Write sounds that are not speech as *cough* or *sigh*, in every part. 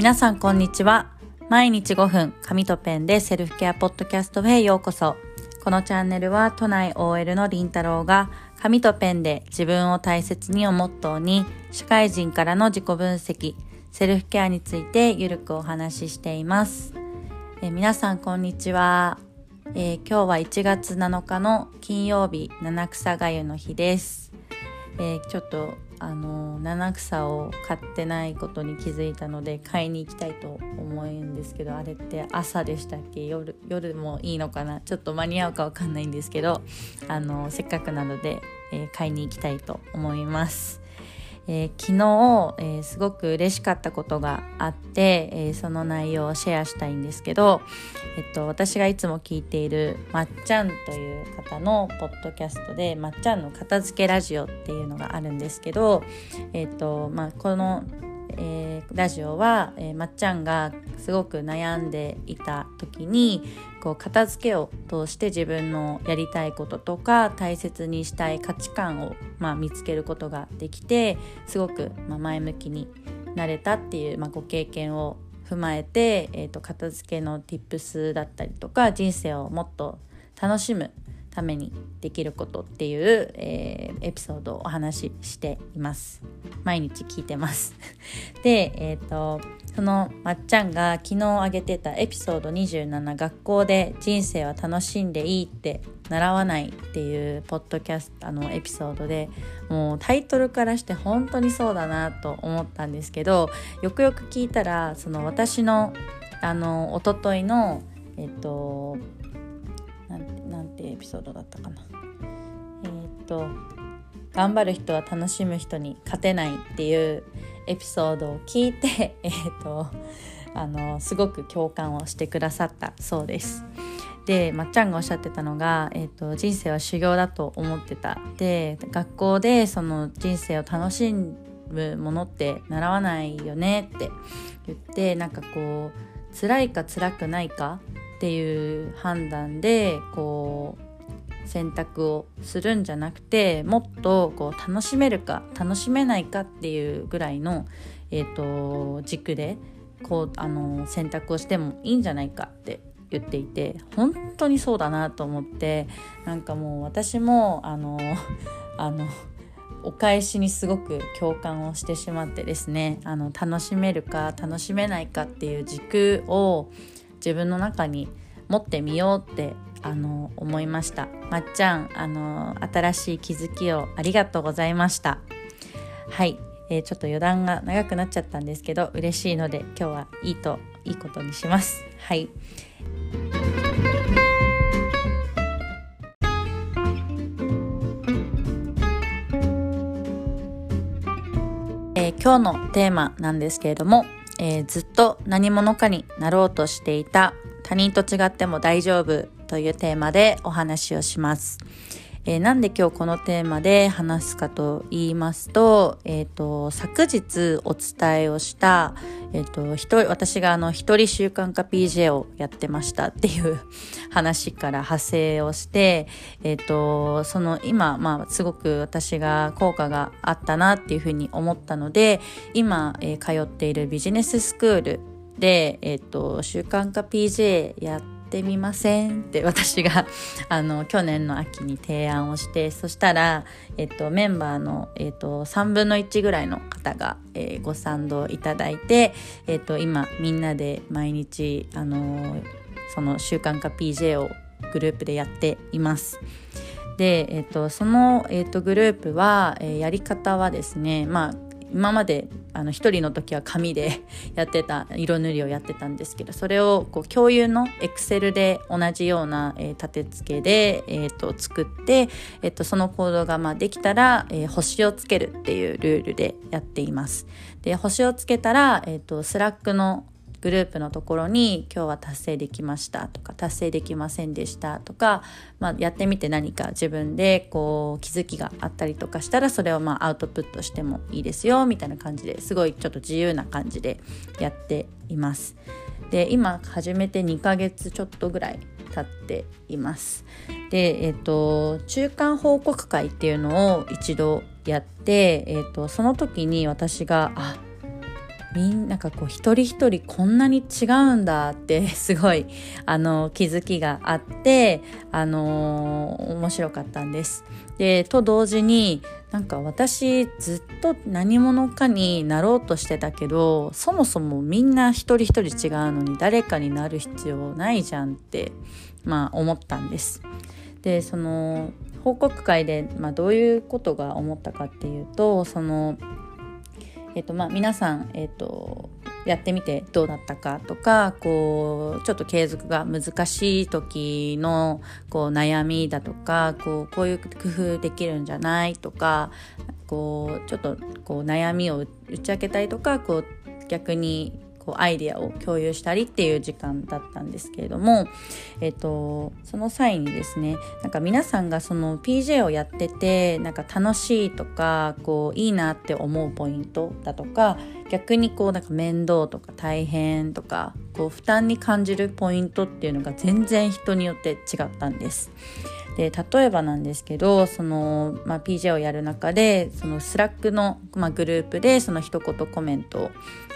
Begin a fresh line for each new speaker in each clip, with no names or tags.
皆さんこんにちは。毎日5分紙とペンでセルフケアポッドキャストへようこそ。このチャンネルは都内 OL のりんたろうが紙とペンで自分を大切にをモットーに社会人からの自己分析セルフケアについてゆるくお話ししています。え皆さんこんにちは、えー、今日は1月7日の金曜日七草がゆの日です。えー、ちょっとあの七草を買ってないことに気づいたので買いに行きたいと思うんですけどあれって朝でしたっけ？夜夜もいいのかな？ちょっと間に合うか分かんないんですけどあのせっかくなので、えー、買いに行きたいと思います。えー、昨日、えー、すごく嬉しかったことがあって、えー、その内容をシェアしたいんですけど、えっと、私がいつも聞いているまっちゃんという方のポッドキャストで「まっちゃんの片付けラジオ」っていうのがあるんですけど、えっとまあ、このえー、ラジオは、えー、まっちゃんがすごく悩んでいた時にこう片付けを通して自分のやりたいこととか大切にしたい価値観を、まあ、見つけることができてすごく、ま、前向きになれたっていう、まあ、ご経験を踏まえて、えーと、片付けの tips だったりとか人生をもっと楽しむためにできることっていう、えー、エピソードをお話ししています。毎日聞いてます。*laughs* でえっ、ー、とそのまっちゃんが昨日あげてたエピソード27学校で人生は楽しんでいいって習わないっていうポッドキャストあのエピソードでもうタイトルからして本当にそうだなと思ったんですけどよくよく聞いたらその私のあの一昨日のえっ、ー、とてエピソードだったかな。えー、っと頑張る人は楽しむ人に勝てないっていうエピソードを聞いて、*laughs* えー、っとあのすごく共感をしてくださったそうです。でまっちゃんがおっしゃってたのが、えーと、人生は修行だと思ってたで学校でその人生を楽しむものって習わないよねって言ってなんかこう辛いか辛くないかっていう判断でこう選択をするんじゃなくてもっとこう楽しめるか楽しめないかっていうぐらいの、えーと、軸でこうあの選択をしてもいいんじゃないかって言っていて本当にそうだなと思ってなんかもう私もあの *laughs* あのお返しにすごく共感をしてしまってですねあの楽しめるか楽しめないかっていう軸を自分の中に持ってみようってあの思いました。まっちゃんあの新しい気づきをありがとうございました。はい、えー、ちょっと余談が長くなっちゃったんですけど嬉しいので今日はいいといいことにします。はい。えー、今日のテーマなんですけれどもえー、ずっと何者かになろうとしていた他人と違っても大丈夫というテーマでお話をします。えー、なんで今日このテーマで話すかと言いますと、えっ、ー、と、昨日お伝えをした、えっ、ー、と、一、私があの、一人習慣化 PJ をやってましたっていう *laughs* 話から派生をして、えっ、と、その今、まあ、すごく私が効果があったなっていうふうに思ったので、今、え通っているビジネススクールで、えっ、と、習慣化 PJ やってってみませんって私があの去年の秋に提案をしてそしたら、えっと、メンバーの、えっと、3分の1ぐらいの方が、えー、ご賛同いただいて、えっと、今みんなで毎日あのその習慣化 PJ をグループでやっています。で、えっと、その、えっと、グループは、えー、やり方はですねまあ今まであの1人の時は紙で *laughs* やってた色塗りをやってたんですけどそれをこう共有のエクセルで同じような、えー、立て付けで、えーと、作って、えーと、その行動がまあできたら、えー、星をつけるっていうルールでやっています。で星をつけたら、えーとスラックのグループのところに今日は達成できましたとか達成できませんでしたとか、まあ、やってみて何か自分でこう気づきがあったりとかしたらそれをまあアウトプットしてもいいですよみたいな感じですごいちょっと自由な感じでやっています。で今始めて2ヶ月ちょっとぐらい経っています。で、えっ、ー、と中間報告会っていうのを一度やって、え、ー、とその時に私があみんなかこう一人一人こんなに違うんだって *laughs* すごいあの気づきがあってあの面白かったんです。でと同時になんか私ずっと何者かになろうとしてたけどそもそもみんな一人一人違うのに誰かになる必要ないじゃんってまあ思ったんです。でその報告会で、まあ、どういうことが思ったかっていうとその、えっとまあ、皆さん、えっと、やってみてどうだったかとかこうちょっと継続が難しい時のこう悩みだとかこうこういう工夫できるんじゃないとかこうちょっとこう悩みを打ち明けたりとかこう逆にこうアイデアを共有したりっていう時間だったんですけれども、えっと、その際にですねなんか皆さんがその PJ をやっててなんか楽しいとかこういいなって思うポイントだとか逆にこうなんか面倒とか大変とかこう負担に感じるポイントっていうのが全然人によって違ったんです。で例えばなんですけどその、まあ、PJ をやる中でそのスラックの、まあ、グループでその一言コメントを、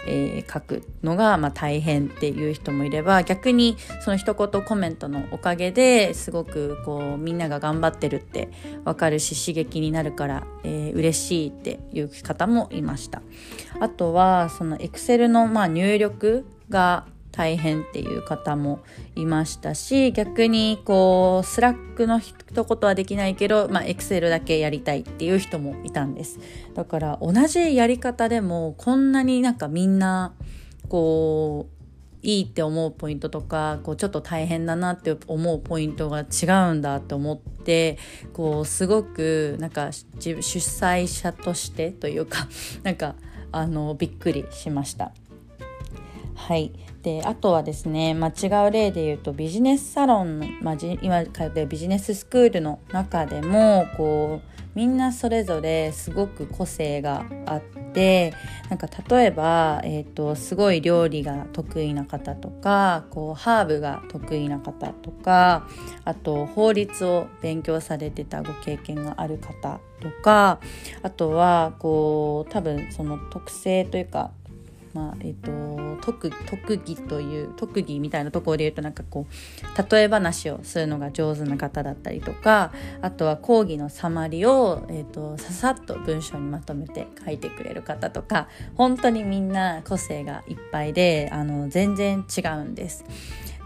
えー、書くのが、まあ、大変っていう人もいれば逆にその一言コメントのおかげですごくこうみんなが頑張ってるって分かるし刺激になるから、えー、嬉しいっていう方もいました。あとははその Excel のまあ入力が大変っていう方もいましたし逆にこうスラックの一言はできないけどまあエクセルだけやりたいっていう人もいたんです。だから同じやり方でもこんなになんかみんなこういいって思うポイントとかこうちょっと大変だなって思うポイントが違うんだって思ってこうすごくなんか主催者としてというか *laughs* なんかあのびっくりしました。はいであとはですね、まあ、違う例で言うとビジネスサロンの、まあ、今通ってるビジネススクールの中でもこうみんなそれぞれすごく個性があっててなんか例えば、えーと、すごい料理が得意な方とかこうハーブが得意な方とかあと法律を勉強されてたご経験がある方とかあとはこう多分その特性というかまあえーと、特特技という特技みたいなところで言うとなんかこう例え話をするのが上手な方だったりとかあとは講義のサマリを、えーと、ささっと文章にまとめて書いてくれる方とか本当にみんな個性がいっぱいであの全然違うんです。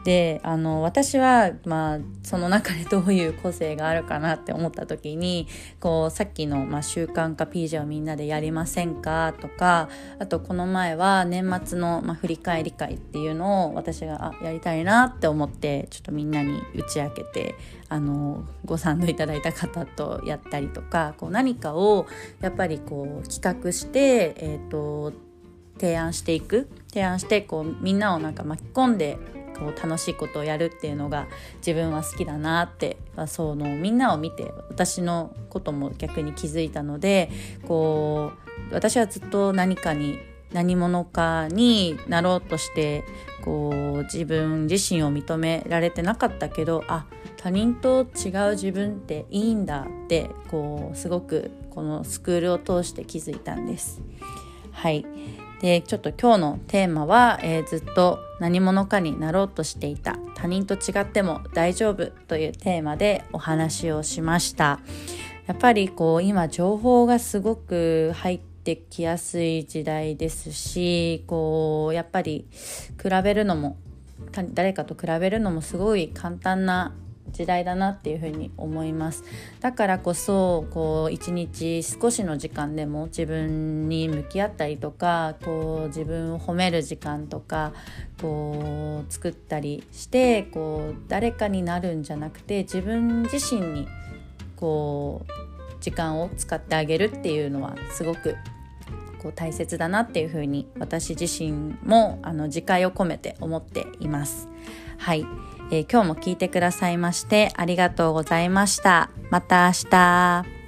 であの私は、まあ、その中でどういう個性があるかなって思った時にこうさっきの、まあ、習慣化 PJ をみんなでやりませんかとかあとこの前は年末の、まあ、振り返り会っていうのを私があやりたいなって思ってちょっとみんなに打ち明けてあのご賛同いただいた方とやったりとかこう何かをやっぱりこう企画して、えーと提案していく。提案してこうみんなをなんか巻き込んでこう楽しいことをやるっていうのが自分は好きだなってそのみんなを見て私のことも逆に気づいたのでこう私はずっと何かに何者かになろうとしてこう自分自身を認められてなかったけどあ他人と違う自分っていいんだってこうすごくこのスクールを通して気づいたんです。はいでちょっと今日のテーマは、えー、ずっと何者かになろうとしていた。他人と違っても大丈夫というテーマでお話をしました。やっぱりこう今情報がすごく入ってきやすい時代ですしこうやっぱり比べるのも誰かと比べるのもすごい簡単な時代だなっていうふうに思いますだからこそこう一日少しの時間でも自分に向き合ったりとかこう自分を褒める時間とかこう作ったりしてこう誰かになるんじゃなくて自分自身にこう時間を使ってあげるっていうのはすごくこう大切だなっていうふうに私自身もあの自戒を込めて思っています。はい、えー、今日も聞いてくださいましてありがとうございました。また明日。